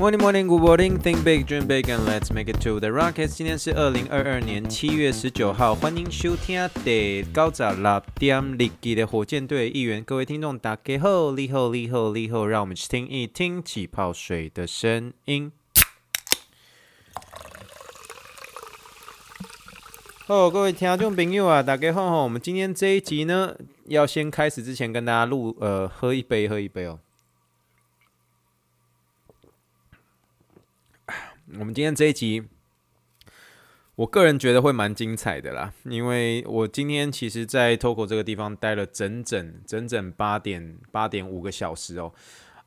Morning, morning, good morning. Think big, dream big, and let's make it to the rockets. 今天是二零二二年七月十九号，欢迎收听的高早六点立即的火箭队一员。各位听众，大家好，你好，你好，你好，让我们去听一听气泡水的声音。好，各位听众朋友啊，大家好，我们今天这一集呢，要先开始之前跟大家录，呃，喝一杯，喝一杯哦。我们今天这一集，我个人觉得会蛮精彩的啦，因为我今天其实，在 Toko 这个地方待了整整整整八点八点五个小时哦。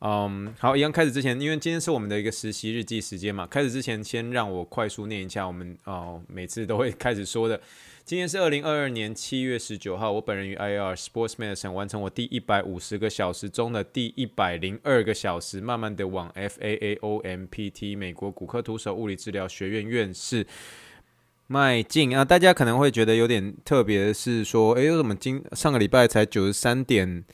嗯，好，一样开始之前，因为今天是我们的一个实习日记时间嘛，开始之前先让我快速念一下我们哦每次都会开始说的。今天是二零二二年七月十九号，我本人与 IR Sports Medicine 完成我第一百五十个小时中的第一百零二个小时，慢慢的往 FAAOMPT 美国骨科徒手物理治疗学院院士迈进啊！大家可能会觉得有点特别的是说，诶，为什么今上个礼拜才九十三点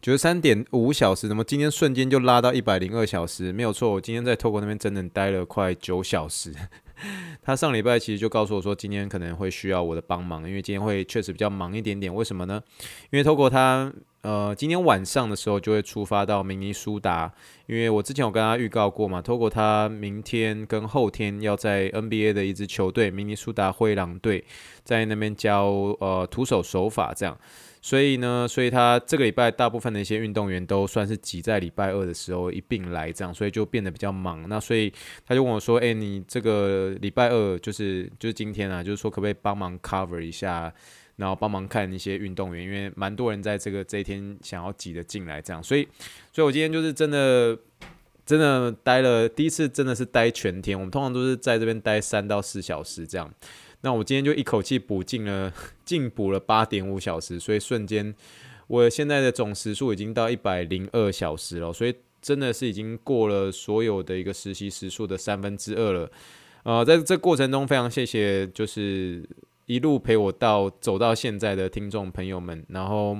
九十三点五小时，怎么今天瞬间就拉到一百零二小时？没有错，我今天在 Togo 那边整整待了快九小时。他上礼拜其实就告诉我说，今天可能会需要我的帮忙，因为今天会确实比较忙一点点。为什么呢？因为透过他，呃，今天晚上的时候就会出发到明尼苏达，因为我之前有跟他预告过嘛，透过他明天跟后天要在 NBA 的一支球队明尼苏达灰狼队在那边教呃徒手手法这样。所以呢，所以他这个礼拜大部分的一些运动员都算是挤在礼拜二的时候一并来，这样，所以就变得比较忙。那所以他就问我说：“哎，你这个礼拜二就是就是今天啊，就是说可不可以帮忙 cover 一下，然后帮忙看一些运动员，因为蛮多人在这个这一天想要挤得进来，这样。所以，所以我今天就是真的真的待了第一次，真的是待全天。我们通常都是在这边待三到四小时这样。”那我今天就一口气补进了，进补了八点五小时，所以瞬间我现在的总时数已经到一百零二小时了，所以真的是已经过了所有的一个实习时数的三分之二了。呃，在这过程中非常谢谢，就是一路陪我到走到现在的听众朋友们，然后。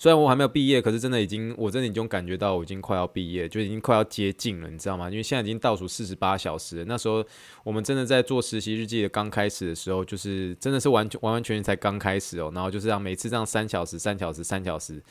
虽然我还没有毕业，可是真的已经，我真的已经感觉到我已经快要毕业，就已经快要接近了，你知道吗？因为现在已经倒数四十八小时了。那时候我们真的在做实习日记的刚开始的时候，就是真的是完全完完全全才刚开始哦。然后就是这样，每次这样三小时、三小时、三小时。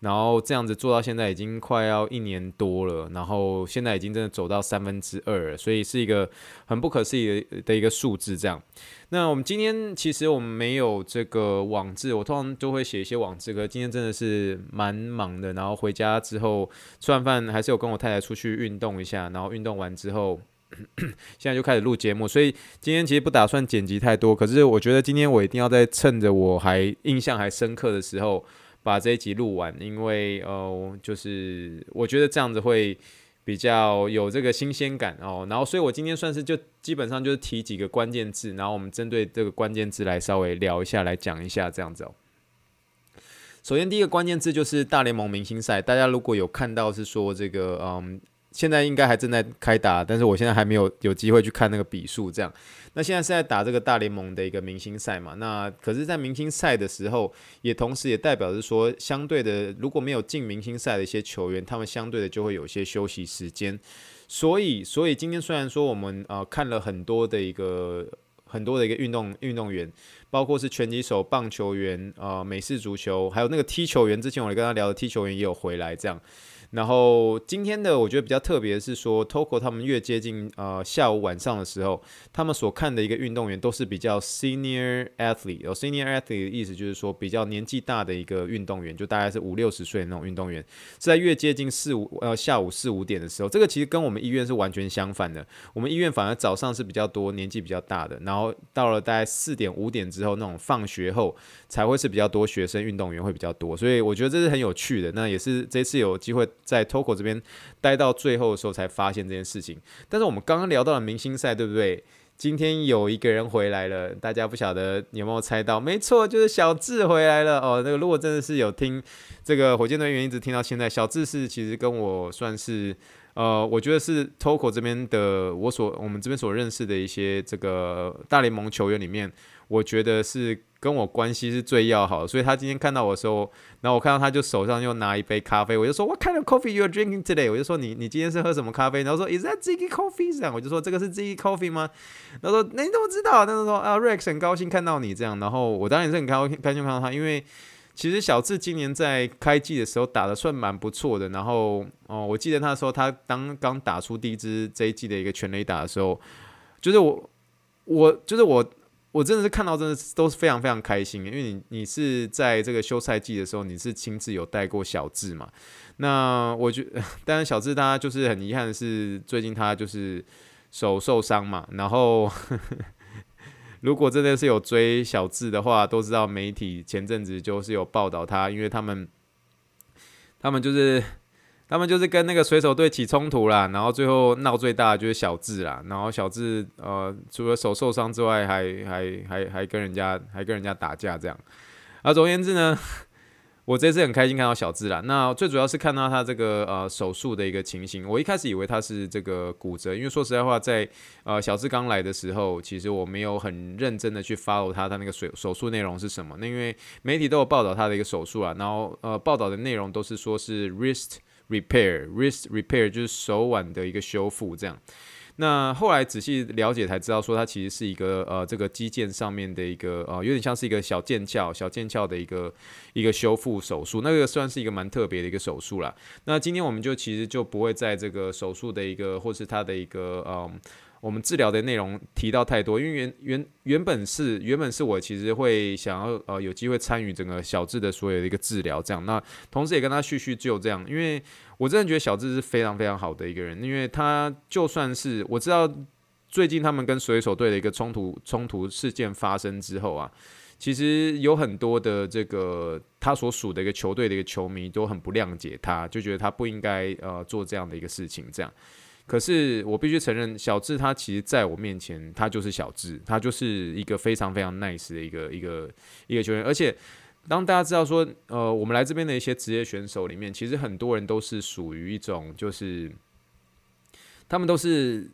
然后这样子做到现在已经快要一年多了，然后现在已经真的走到三分之二了，所以是一个很不可思议的的一个数字。这样，那我们今天其实我们没有这个网志，我通常都会写一些网志，可是今天真的是蛮忙的。然后回家之后吃完饭，还是有跟我太太出去运动一下，然后运动完之后，现在就开始录节目。所以今天其实不打算剪辑太多，可是我觉得今天我一定要在趁着我还印象还深刻的时候。把这一集录完，因为呃，就是我觉得这样子会比较有这个新鲜感哦。然后，所以我今天算是就基本上就是提几个关键字，然后我们针对这个关键字来稍微聊一下，来讲一下这样子哦。首先，第一个关键字就是大联盟明星赛，大家如果有看到是说这个嗯。现在应该还正在开打，但是我现在还没有有机会去看那个比数。这样，那现在是在打这个大联盟的一个明星赛嘛？那可是，在明星赛的时候，也同时也代表着说，相对的，如果没有进明星赛的一些球员，他们相对的就会有一些休息时间。所以，所以今天虽然说我们呃看了很多的一个很多的一个运动运动员，包括是拳击手、棒球员、呃美式足球，还有那个踢球员，之前我跟他聊的踢球员也有回来这样。然后今天的我觉得比较特别的是说，Toko 他们越接近呃下午晚上的时候，他们所看的一个运动员都是比较 senior athlete，有 senior athlete 的意思就是说比较年纪大的一个运动员，就大概是五六十岁的那种运动员，是在越接近四五呃下午四五点的时候，这个其实跟我们医院是完全相反的，我们医院反而早上是比较多年纪比较大的，然后到了大概四点五点之后那种放学后才会是比较多学生运动员会比较多，所以我觉得这是很有趣的，那也是这次有机会。在 Toco 这边待到最后的时候才发现这件事情，但是我们刚刚聊到了明星赛，对不对？今天有一个人回来了，大家不晓得有没有猜到？没错，就是小智回来了哦。那个如果真的是有听这个火箭队员一直听到现在，小智是其实跟我算是。呃，我觉得是 Toco 这边的，我所我们这边所认识的一些这个大联盟球员里面，我觉得是跟我关系是最要好的。所以他今天看到我的时候，然后我看到他就手上又拿一杯咖啡，我就说 What kind of coffee you are drinking today？我就说你你今天是喝什么咖啡？然后说 Is that Ziggy Coffee？这样我就说这个是 Ziggy Coffee 吗？然后说那你怎么知道？他说啊，Rex 很高兴看到你这样。然后我当然也是很高兴，开心看到他，因为。其实小智今年在开季的时候打得算蛮不错的，然后哦，我记得他说他当刚打出第一支这一季的一个全垒打的时候，就是我我就是我我真的是看到真的都是非常非常开心，因为你你是在这个休赛季的时候你是亲自有带过小智嘛，那我觉得 当然小智他就是很遗憾的是最近他就是手受伤嘛，然后。如果真的是有追小智的话，都知道媒体前阵子就是有报道他，因为他们，他们就是，他们就是跟那个水手队起冲突啦，然后最后闹最大的就是小智啦，然后小智呃除了手受伤之外还，还还还跟人家还跟人家打架这样，啊，总而言之呢。我这次很开心看到小智啦，那最主要是看到他这个呃手术的一个情形。我一开始以为他是这个骨折，因为说实在话在，在呃小智刚来的时候，其实我没有很认真的去 follow 他他那个手手术内容是什么。那因为媒体都有报道他的一个手术啊，然后呃报道的内容都是说是 wrist repair，wrist repair 就是手腕的一个修复这样。那后来仔细了解才知道，说它其实是一个呃，这个肌腱上面的一个呃，有点像是一个小腱鞘、小腱鞘的一个一个修复手术，那个算是一个蛮特别的一个手术啦。那今天我们就其实就不会在这个手术的一个，或是它的一个嗯。我们治疗的内容提到太多，因为原原原本是原本是我其实会想要呃有机会参与整个小智的所有的一个治疗，这样，那同时也跟他叙叙旧这样，因为我真的觉得小智是非常非常好的一个人，因为他就算是我知道最近他们跟水手队的一个冲突冲突事件发生之后啊，其实有很多的这个他所属的一个球队的一个球迷都很不谅解他，就觉得他不应该呃做这样的一个事情这样。可是我必须承认，小智他其实在我面前，他就是小智，他就是一个非常非常 nice 的一个一个一个球员。而且，当大家知道说，呃，我们来这边的一些职业选手里面，其实很多人都是属于一种，就是他们都是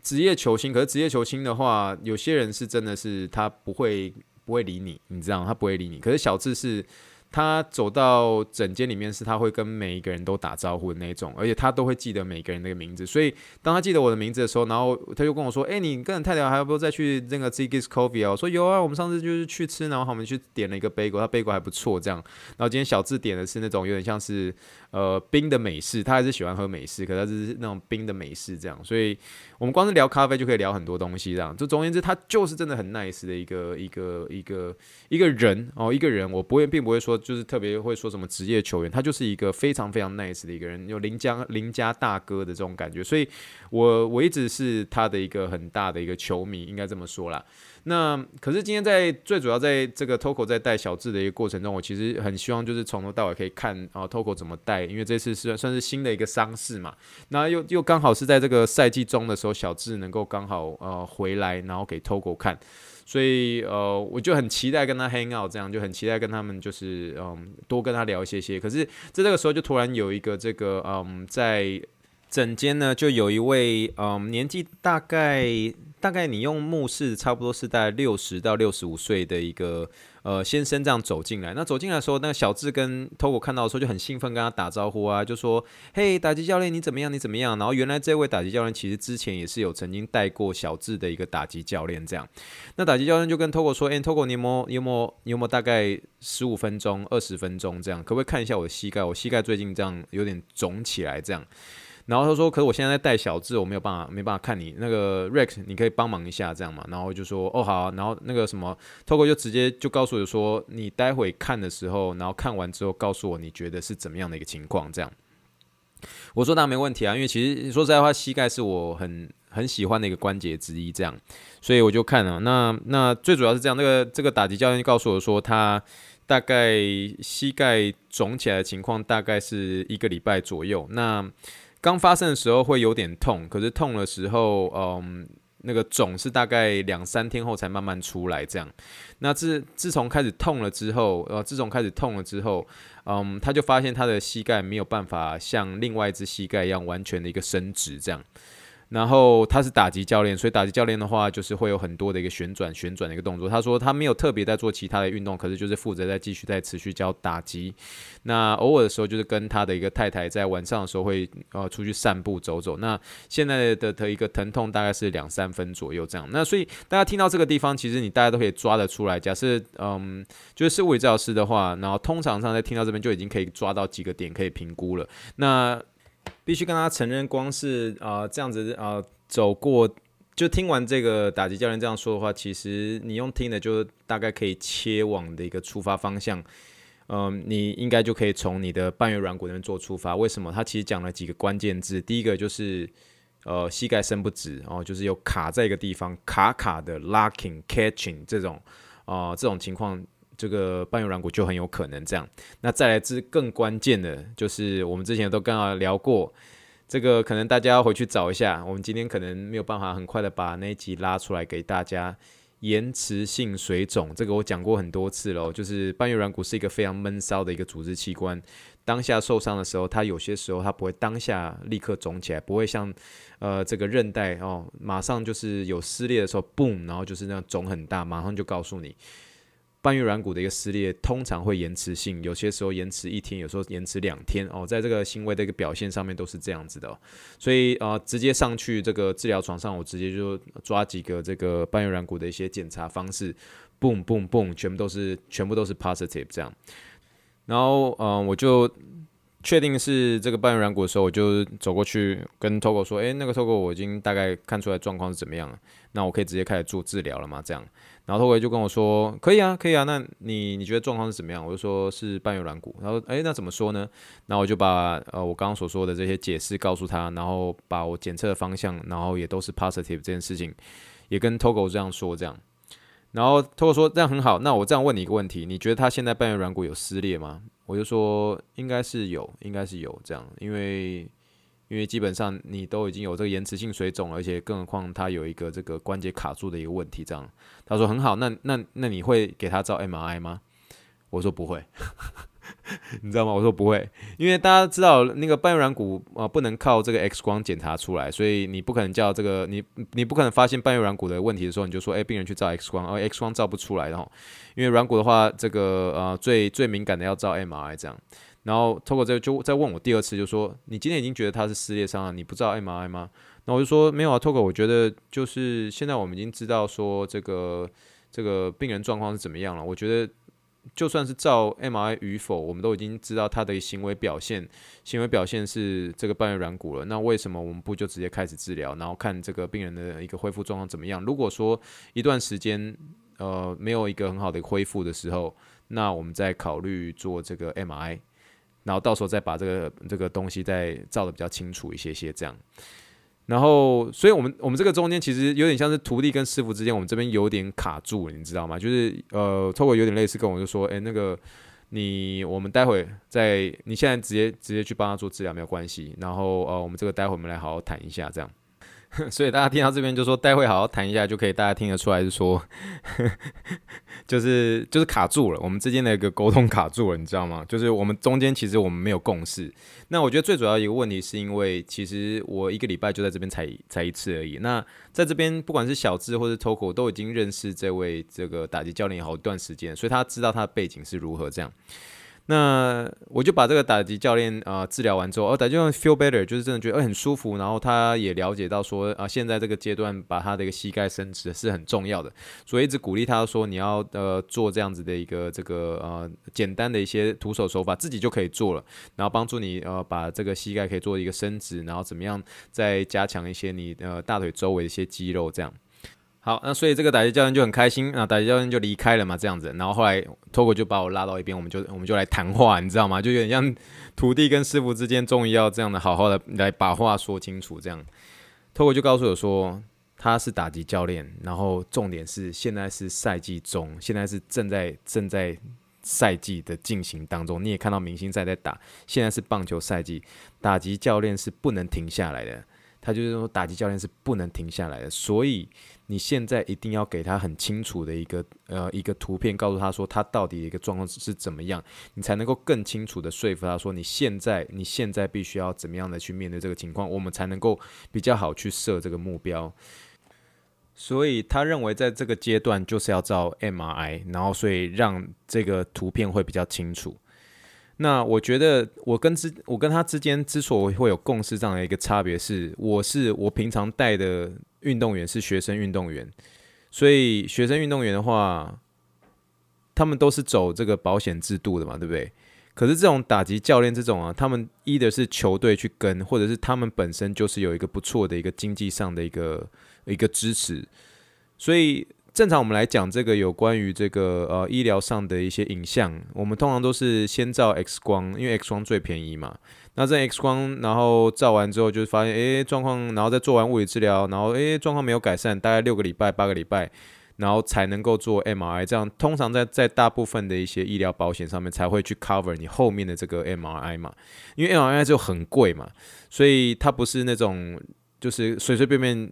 职业球星。可是职业球星的话，有些人是真的是他不会不会理你，你知道，他不会理你。可是小智是。他走到整间里面是，他会跟每一个人都打招呼的那种，而且他都会记得每个人那个名字。所以当他记得我的名字的时候，然后他就跟我说：“哎、欸，你跟太太还要不要再去那个 Ziggy's Coffee 啊？”我说：“有啊，我们上次就是去吃，然后我们去点了一个 bagel，他 bagel 还不错，这样。然后今天小智点的是那种有点像是呃冰的美式，他还是喜欢喝美式，可是他是那种冰的美式这样。所以我们光是聊咖啡就可以聊很多东西，这样。就总而言之，他就是真的很 nice 的一个一个一个一个人哦，一个人。我不会，并不会说。就是特别会说什么职业球员，他就是一个非常非常 nice 的一个人，有邻家邻家大哥的这种感觉，所以我我一直是他的一个很大的一个球迷，应该这么说啦。那可是今天在最主要在这个 Toco 在带小智的一个过程中，我其实很希望就是从头到尾可以看啊 Toco 怎么带，因为这次是算是新的一个伤势嘛，那又又刚好是在这个赛季中的时候，小智能够刚好呃回来，然后给 Toco 看。所以呃，我就很期待跟他 hang out，这样就很期待跟他们就是嗯，多跟他聊一些些。可是在这个时候，就突然有一个这个嗯，在诊间呢，就有一位嗯，年纪大概大概你用目视差不多是在六十到六十五岁的一个。呃，先生这样走进来，那走进来的时候，那个小智跟 Togo 看到的时候就很兴奋，跟他打招呼啊，就说：“嘿，打击教练，你怎么样？你怎么样？”然后原来这位打击教练其实之前也是有曾经带过小智的一个打击教练，这样。那打击教练就跟 Togo 说：“哎，Togo，你有没有，你有没有，你有没有大概十五分钟、二十分钟这样？可不可以看一下我的膝盖？我膝盖最近这样有点肿起来，这样。”然后他说：“可是我现在在带小智，我没有办法，没办法看你那个 Rex，你可以帮忙一下这样嘛？”然后就说：“哦，好啊。”然后那个什么，Toco 就直接就告诉我说：“你待会看的时候，然后看完之后告诉我你觉得是怎么样的一个情况。”这样，我说：“那没问题啊，因为其实说实在话，膝盖是我很很喜欢的一个关节之一，这样，所以我就看了。那那最主要是这样，那个这个打击教练就告诉我说，他大概膝盖肿起来的情况大概是一个礼拜左右。那刚发生的时候会有点痛，可是痛的时候，嗯，那个肿是大概两三天后才慢慢出来，这样。那自自从开始痛了之后，呃，自从开始痛了之后，嗯，他就发现他的膝盖没有办法像另外一只膝盖一样完全的一个伸直，这样。然后他是打击教练，所以打击教练的话就是会有很多的一个旋转、旋转的一个动作。他说他没有特别在做其他的运动，可是就是负责在继续在持续教打击。那偶尔的时候就是跟他的一个太太在晚上的时候会呃出去散步走走。那现在的的一个疼痛大概是两三分左右这样。那所以大家听到这个地方，其实你大家都可以抓得出来。假设嗯就是物理治疗师的话，然后通常上在听到这边就已经可以抓到几个点可以评估了。那必须跟他承认，光是啊、呃、这样子啊、呃、走过，就听完这个打击教练这样说的话，其实你用听的就大概可以切往的一个出发方向。嗯、你应该就可以从你的半月软骨那边做出发。为什么？他其实讲了几个关键字，第一个就是呃膝盖伸不直，哦，就是有卡在一个地方，卡卡的 locking catching 这种啊、呃、这种情况。这个半月软骨就很有可能这样。那再来之更关键的，就是我们之前都刚好聊过，这个可能大家要回去找一下。我们今天可能没有办法很快的把那一集拉出来给大家。延迟性水肿，这个我讲过很多次了，就是半月软骨是一个非常闷骚的一个组织器官。当下受伤的时候，它有些时候它不会当下立刻肿起来，不会像呃这个韧带哦，马上就是有撕裂的时候，boom，然后就是那样肿很大，马上就告诉你。半月软骨的一个撕裂通常会延迟性，有些时候延迟一天，有时候延迟两天哦，在这个行为的一个表现上面都是这样子的，所以啊、直接上去这个治疗床上，我直接就抓几个这个半月软骨的一些检查方式，boom boom boom，全部都是全部都是 positive 这样，然后嗯、我就。确定是这个半月软骨的时候，我就走过去跟 Togo 说：“诶，那个 Togo，我已经大概看出来状况是怎么样了，那我可以直接开始做治疗了吗？”这样，然后 Togo 就跟我说：“可以啊，可以啊。那你你觉得状况是怎么样？”我就说是半月软骨。然后，诶，那怎么说呢？然后我就把呃我刚刚所说的这些解释告诉他，然后把我检测的方向，然后也都是 positive 这件事情，也跟 Togo 这样说，这样。然后 Togo 说：“这样很好。那我这样问你一个问题，你觉得他现在半月软骨有撕裂吗？”我就说应该是有，应该是有这样，因为因为基本上你都已经有这个延迟性水肿，而且更何况他有一个这个关节卡住的一个问题，这样。他说很好，那那那你会给他照 MRI 吗？我说不会。你知道吗？我说不会，因为大家知道那个半月软骨啊，不能靠这个 X 光检查出来，所以你不可能叫这个你你不可能发现半月软骨的问题的时候，你就说哎，病人去照 X 光，而 X 光照不出来的哈，因为软骨的话，这个呃最最敏感的要照 MRI 这样。然后透过这个就再问我第二次，就说你今天已经觉得他是撕裂伤了，你不照 MRI 吗？那我就说没有啊，透过我觉得就是现在我们已经知道说这个这个病人状况是怎么样了，我觉得。就算是照 M I 与否，我们都已经知道他的行为表现，行为表现是这个半月软骨了。那为什么我们不就直接开始治疗，然后看这个病人的一个恢复状况怎么样？如果说一段时间呃没有一个很好的恢复的时候，那我们再考虑做这个 M I，然后到时候再把这个这个东西再照的比较清楚一些些这样。然后，所以我们我们这个中间其实有点像是徒弟跟师傅之间，我们这边有点卡住，你知道吗？就是呃，透过有点类似跟我就说，哎，那个你我们待会再你现在直接直接去帮他做治疗没有关系，然后呃，我们这个待会我们来好好谈一下这样。所以大家听到这边就说，待会好好谈一下，就可以大家听得出来是说，就是就是卡住了，我们之间的一个沟通卡住了，你知道吗？就是我们中间其实我们没有共识。那我觉得最主要一个问题是因为，其实我一个礼拜就在这边才才一次而已。那在这边不管是小智或是 Toco 都已经认识这位这个打击教练好一段时间，所以他知道他的背景是如何这样。那我就把这个打击教练啊、治疗完之后，哦，打击教练 feel better，就是真的觉得、呃、很舒服。然后他也了解到说啊、现在这个阶段把他的一个膝盖伸直是很重要的，所以一直鼓励他说你要呃做这样子的一个这个呃简单的一些徒手手法，自己就可以做了，然后帮助你呃把这个膝盖可以做一个伸直，然后怎么样再加强一些你呃大腿周围的一些肌肉这样。好，那所以这个打击教练就很开心，那打击教练就离开了嘛，这样子。然后后来托哥就把我拉到一边，我们就我们就来谈话，你知道吗？就有点像徒弟跟师傅之间，终于要这样的好好的来把话说清楚。这样，托哥就告诉我说，他是打击教练，然后重点是现在是赛季中，现在是正在正在赛季的进行当中。你也看到明星赛在打，现在是棒球赛季，打击教练是不能停下来的。他就是说打击教练是不能停下来的，所以你现在一定要给他很清楚的一个呃一个图片，告诉他说他到底一个状况是怎么样，你才能够更清楚的说服他说你现在你现在必须要怎么样的去面对这个情况，我们才能够比较好去设这个目标。所以他认为在这个阶段就是要照 MRI，然后所以让这个图片会比较清楚。那我觉得我跟之我跟他之间之所以会有共识这样的一个差别是，我是我平常带的运动员是学生运动员，所以学生运动员的话，他们都是走这个保险制度的嘛，对不对？可是这种打击教练这种啊，他们一的是球队去跟，或者是他们本身就是有一个不错的一个经济上的一个一个支持，所以。正常我们来讲，这个有关于这个呃医疗上的一些影像，我们通常都是先照 X 光，因为 X 光最便宜嘛。那这 X 光，然后照完之后，就发现诶状况，然后再做完物理治疗，然后诶状况没有改善，大概六个礼拜、八个礼拜，然后才能够做 MRI。这样通常在在大部分的一些医疗保险上面才会去 cover 你后面的这个 MRI 嘛，因为 MRI 就很贵嘛，所以它不是那种就是随随便便。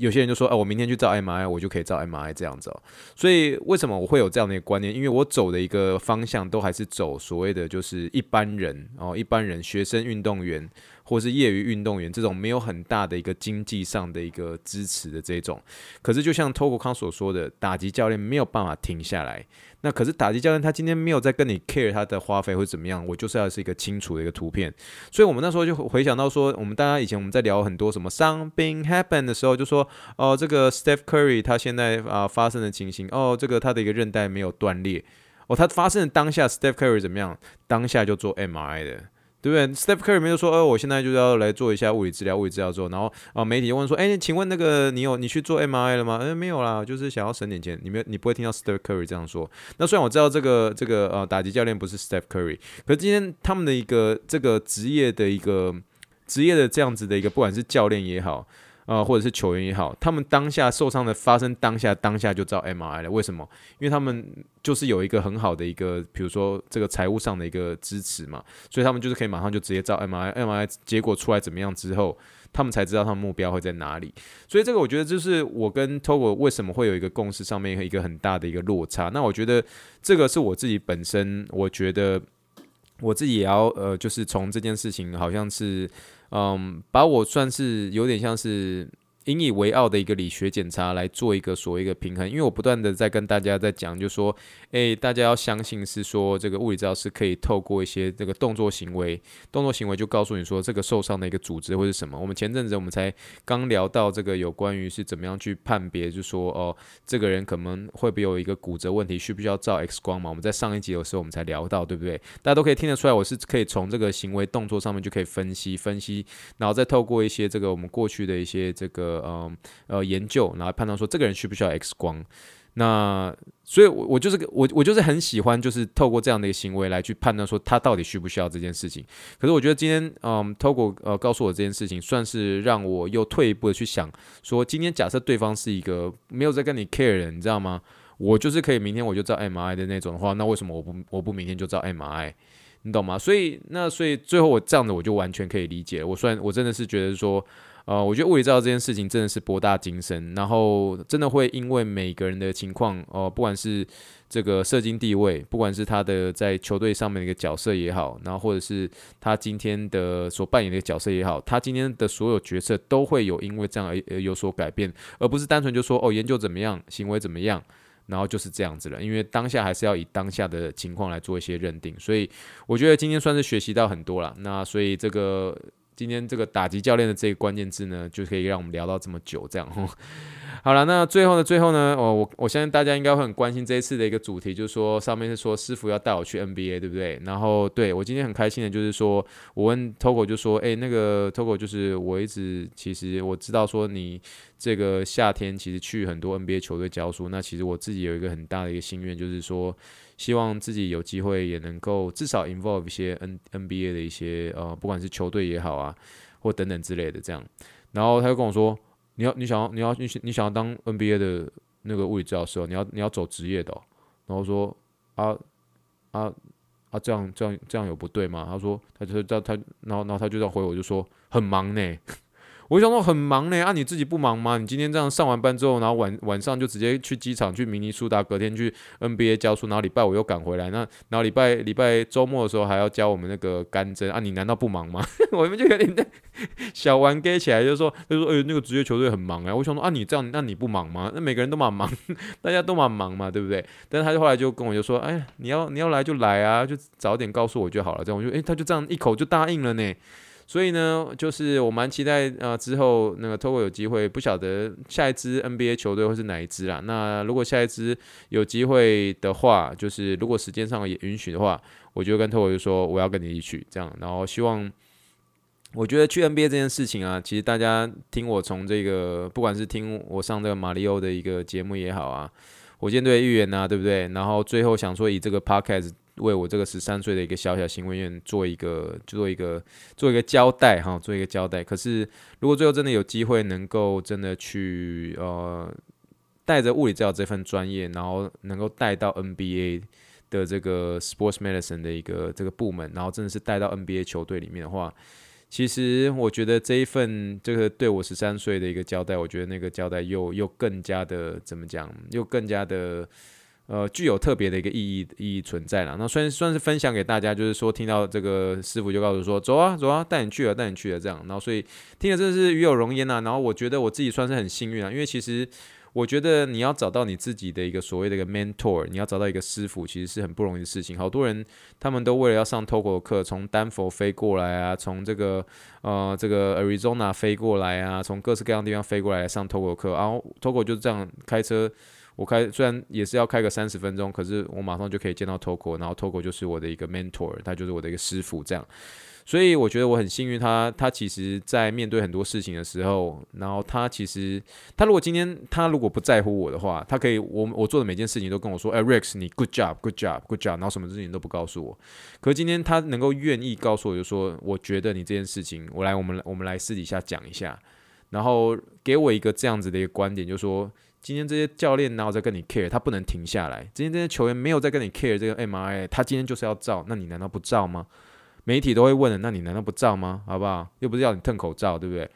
有些人就说：“哎，我明天去照 MI，我就可以照 MI 这样子哦。”所以为什么我会有这样的一个观念？因为我走的一个方向都还是走所谓的就是一般人哦，一般人学生运动员。或是业余运动员这种没有很大的一个经济上的一个支持的这种，可是就像 Togo 康所说的，打击教练没有办法停下来。那可是打击教练他今天没有在跟你 care 他的花费或怎么样，我就是要是一个清楚的一个图片。所以我们那时候就回想到说，我们大家以前我们在聊很多什么 something happen 的时候，就说哦，这个 Steph Curry 他现在啊发生的情形，哦，这个他的一个韧带没有断裂，哦，他发生的当下 Steph Curry 怎么样？当下就做 mi 的。对不对？Steph Curry 没有说，哦，我现在就要来做一下物理治疗，物理治疗之后，然后啊，媒体就问说，哎，请问那个你有你去做 MRI 了吗？哎，没有啦，就是想要省点钱。你没有你不会听到 Steph Curry 这样说。那虽然我知道这个这个呃打击教练不是 Steph Curry，可是今天他们的一个这个职业的一个职业的这样子的一个，不管是教练也好。啊，或者是球员也好，他们当下受伤的发生当下，当下就照 M I 了。为什么？因为他们就是有一个很好的一个，比如说这个财务上的一个支持嘛，所以他们就是可以马上就直接照 M I。M I 结果出来怎么样之后，他们才知道他们目标会在哪里。所以这个我觉得就是我跟 Togo 为什么会有一个共识上面一个很大的一个落差。那我觉得这个是我自己本身，我觉得我自己也要呃，就是从这件事情好像是。嗯，把我算是有点像是。引以为傲的一个理学检查来做一个所谓一个平衡，因为我不断的在跟大家在讲，就说，诶，大家要相信是说这个物理治疗师可以透过一些这个动作行为，动作行为就告诉你说这个受伤的一个组织或是什么。我们前阵子我们才刚聊到这个有关于是怎么样去判别，就说哦，这个人可能会不会有一个骨折问题，需不需要照 X 光嘛？我们在上一集的时候我们才聊到，对不对？大家都可以听得出来，我是可以从这个行为动作上面就可以分析分析，然后再透过一些这个我们过去的一些这个。嗯呃，研究，然后判断说这个人需不需要 X 光。那所以我，我我就是我我就是很喜欢，就是透过这样的一个行为来去判断说他到底需不需要这件事情。可是我觉得今天，嗯，透过呃告诉我这件事情，算是让我又退一步的去想，说今天假设对方是一个没有在跟你 care 的人，你知道吗？我就是可以明天我就照 M I 的那种的话，那为什么我不我不明天就照 M I？你懂吗？所以那所以最后我这样的我就完全可以理解。我虽然我真的是觉得说。呃，我觉得物理治疗这件事情真的是博大精深，然后真的会因为每个人的情况，哦、呃，不管是这个射精地位，不管是他的在球队上面的一个角色也好，然后或者是他今天的所扮演的角色也好，他今天的所有角色都会有因为这样而有所改变，而不是单纯就说哦，研究怎么样，行为怎么样，然后就是这样子了。因为当下还是要以当下的情况来做一些认定，所以我觉得今天算是学习到很多了。那所以这个。今天这个打击教练的这个关键字呢，就可以让我们聊到这么久，这样。好了，那最后呢，最后呢，哦，我我相信大家应该会很关心这一次的一个主题，就是说上面是说师傅要带我去 NBA，对不对？然后对我今天很开心的就是说，我问 Togo 就说，诶，那个 Togo 就是我一直其实我知道说你这个夏天其实去很多 NBA 球队教书，那其实我自己有一个很大的一个心愿，就是说希望自己有机会也能够至少 involve 一些 N NBA 的一些呃，不管是球队也好啊，或等等之类的这样。然后他就跟我说。你要你想要你要你你想要当 NBA 的那个物理治疗师哦，你要你要走职业的哦，然后说啊啊啊这样这样这样有不对吗？他说他就他他然后然后他就这样回我就说很忙呢，我想说很忙呢，啊，你自己不忙吗？你今天这样上完班之后，然后晚晚上就直接去机场去明尼苏达，隔天去 NBA 教书，然后礼拜五又赶回来，那然后礼拜礼拜周末的时候还要教我们那个干针啊，你难道不忙吗？我们就有点小玩 gay 起来就，说就说哎，那个职业球队很忙啊。我想说啊，你这样那你不忙吗？那每个人都蛮忙，大家都蛮忙嘛，对不对？但是他就后来就跟我就说，哎，你要你要来就来啊，就早点告诉我就好了。这样我就哎，他就这样一口就答应了呢。所以呢，就是我蛮期待啊、之后那个 Toco 有机会，不晓得下一支 NBA 球队会是哪一支啦。那如果下一支有机会的话，就是如果时间上也允许的话，我就跟 Toco 就说我要跟你一起去这样。然后希望，我觉得去 NBA 这件事情啊，其实大家听我从这个，不管是听我上这个马里奥的一个节目也好啊，火箭队的预言呐，对不对？然后最后想说以这个 Podcast。为我这个十三岁的一个小小新闻院做一个做一个做一个交代哈，做一个交代。可是如果最后真的有机会能够真的去呃带着物理治疗这份专业，然后能够带到 NBA 的这个 Sports Medicine 的一个这个部门，然后真的是带到 NBA 球队里面的话，其实我觉得这一份这个对我十三岁的一个交代，我觉得那个交代又又更加的怎么讲，又更加的。呃，具有特别的一个意义意义存在了。那算算是分享给大家，就是说听到这个师傅就告诉说，走啊走啊，带你去了带你去了这样。然后所以听了真的是与有荣焉呐。然后我觉得我自己算是很幸运啊，因为其实我觉得你要找到你自己的一个所谓的一个 mentor，你要找到一个师傅，其实是很不容易的事情。好多人他们都为了要上 Togo 的课，从丹佛飞过来啊，从这个呃这个 Arizona 飞过来啊，从各式各样的地方飞过来上 Togo 的课，然后 Togo 就是这样开车。我开虽然也是要开个三十分钟，可是我马上就可以见到 Toco，然后 Toco 就是我的一个 mentor，他就是我的一个师傅，这样，所以我觉得我很幸运，他他其实在面对很多事情的时候，然后他其实他如果今天他如果不在乎我的话，他可以我我做的每件事情都跟我说，哎，Rex 你 good job，good job，good job，然后什么事情都不告诉我，可是今天他能够愿意告诉我，就说我觉得你这件事情，我来我们我们来私底下讲一下，然后给我一个这样子的一个观点，就说。今天这些教练哪有在跟你 care，他不能停下来。今天这些球员没有在跟你 care 这个 MRI，他今天就是要照，那你难道不照吗？媒体都会问的，那你难道不照吗？好不好？又不是要你吞口罩，对不对？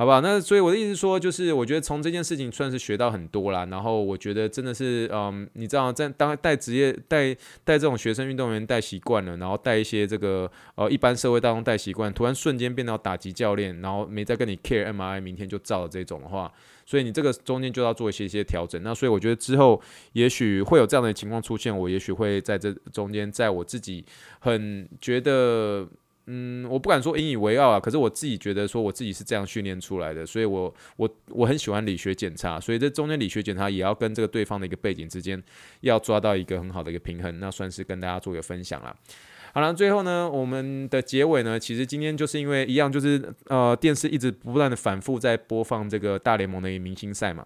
好不好？那所以我的意思说，就是我觉得从这件事情算是学到很多啦。然后我觉得真的是，嗯，你知道，在当带职业带带这种学生运动员带习惯了，然后带一些这个呃一般社会大众带习惯，突然瞬间变到打击教练，然后没再跟你 care MI，明天就照了这种的话，所以你这个中间就要做一些一些调整。那所以我觉得之后也许会有这样的情况出现，我也许会在这中间，在我自己很觉得。嗯，我不敢说引以为傲啊，可是我自己觉得说我自己是这样训练出来的，所以我我我很喜欢理学检查，所以这中间理学检查也要跟这个对方的一个背景之间要抓到一个很好的一个平衡，那算是跟大家做一个分享啦。好了，最后呢，我们的结尾呢，其实今天就是因为一样，就是呃电视一直不断的反复在播放这个大联盟的一个明星赛嘛，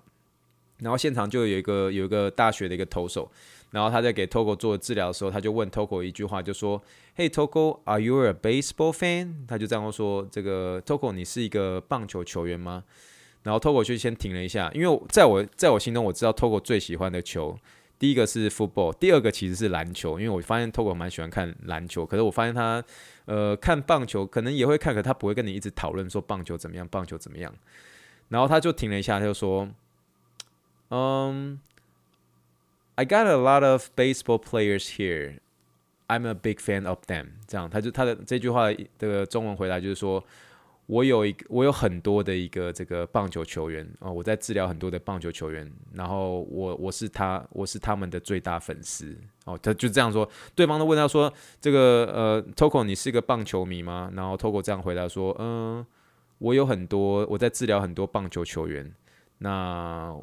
然后现场就有一个有一个大学的一个投手。然后他在给 Toco 做治疗的时候，他就问 Toco 一句话，就说：“Hey Toco，Are you a baseball fan？” 他就这样说：“这个 Toco，你是一个棒球球员吗？”然后 Toco 就先停了一下，因为在我在我心中，我知道 Toco 最喜欢的球，第一个是 football，第二个其实是篮球，因为我发现 Toco 蛮喜欢看篮球。可是我发现他呃看棒球可能也会看，可他不会跟你一直讨论说棒球怎么样，棒球怎么样。然后他就停了一下，他就说：“嗯。” I got a lot of baseball players here. I'm a big fan of them. 这样，他就他的这句话的中文回答就是说，我有一，我有很多的一个这个棒球球员啊，我在治疗很多的棒球球员，然后我我是他，我是他们的最大粉丝哦。他就这样说，对方都问他说，这个呃，Toco，你是个棒球迷吗？然后 Toco 这样回答说，嗯，我有很多，我在治疗很多棒球球员，那。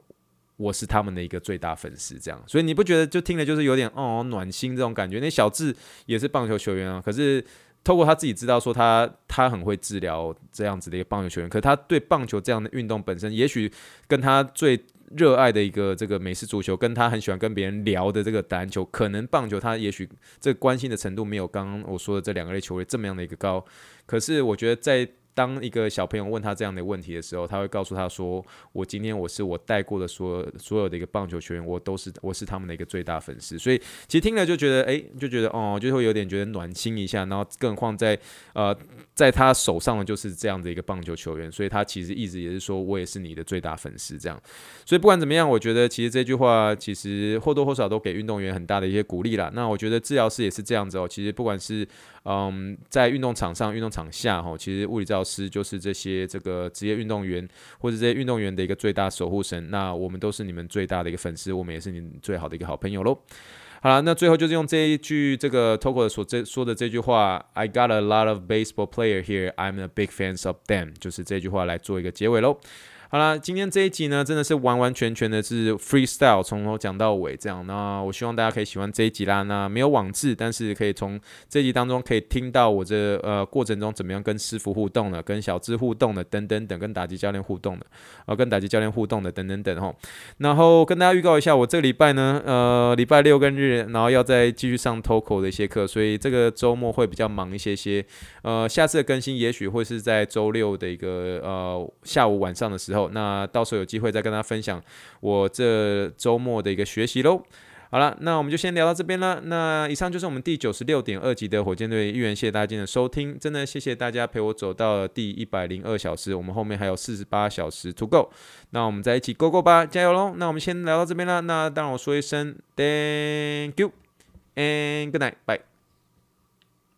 我是他们的一个最大粉丝，这样，所以你不觉得就听了就是有点哦暖心这种感觉？那小智也是棒球球员啊，可是透过他自己知道说他他很会治疗这样子的一个棒球球员，可是他对棒球这样的运动本身，也许跟他最热爱的一个这个美式足球，跟他很喜欢跟别人聊的这个篮球，可能棒球他也许这关心的程度没有刚刚我说的这两个类球类这么样的一个高。可是我觉得在当一个小朋友问他这样的问题的时候，他会告诉他说：“我今天我是我带过的所有所有的一个棒球球员，我都是我是他们的一个最大粉丝。”所以其实听了就觉得，哎，就觉得哦，就会有点觉得暖心一下。然后更何况在呃在他手上的就是这样的一个棒球球员，所以他其实一直也是说我也是你的最大粉丝这样。所以不管怎么样，我觉得其实这句话其实或多或少都给运动员很大的一些鼓励啦。那我觉得治疗师也是这样子哦。其实不管是嗯在运动场上、运动场下哈，其实物理治疗师就是这些这个职业运动员或者这些运动员的一个最大守护神。那我们都是你们最大的一个粉丝，我们也是你最好的一个好朋友喽。好了，那最后就是用这一句这个 Toko 所这说的这句话，I got a lot of baseball player here, I'm a big fans of them，就是这句话来做一个结尾喽。好啦，今天这一集呢，真的是完完全全的是 freestyle，从头讲到尾这样。那我希望大家可以喜欢这一集啦。那没有网志，但是可以从这一集当中可以听到我这呃过程中怎么样跟师傅互动的，跟小智互动的，等等等，跟打击教练互动的，呃，跟打击教练互动的，等等等吼。然后跟大家预告一下，我这个礼拜呢，呃，礼拜六跟日，然后要再继续上 Toco 的一些课，所以这个周末会比较忙一些些。呃，下次的更新也许会是在周六的一个呃下午晚上的时候。那到时候有机会再跟大家分享我这周末的一个学习喽。好了，那我们就先聊到这边了。那以上就是我们第九十六点二集的火箭队议员，谢谢大家今天的收听，真的谢谢大家陪我走到了第一百零二小时，我们后面还有四十八小时 to go。那我们在一起 go go 吧，加油喽！那我们先聊到这边了。那当然我说一声 thank you and good night，bye。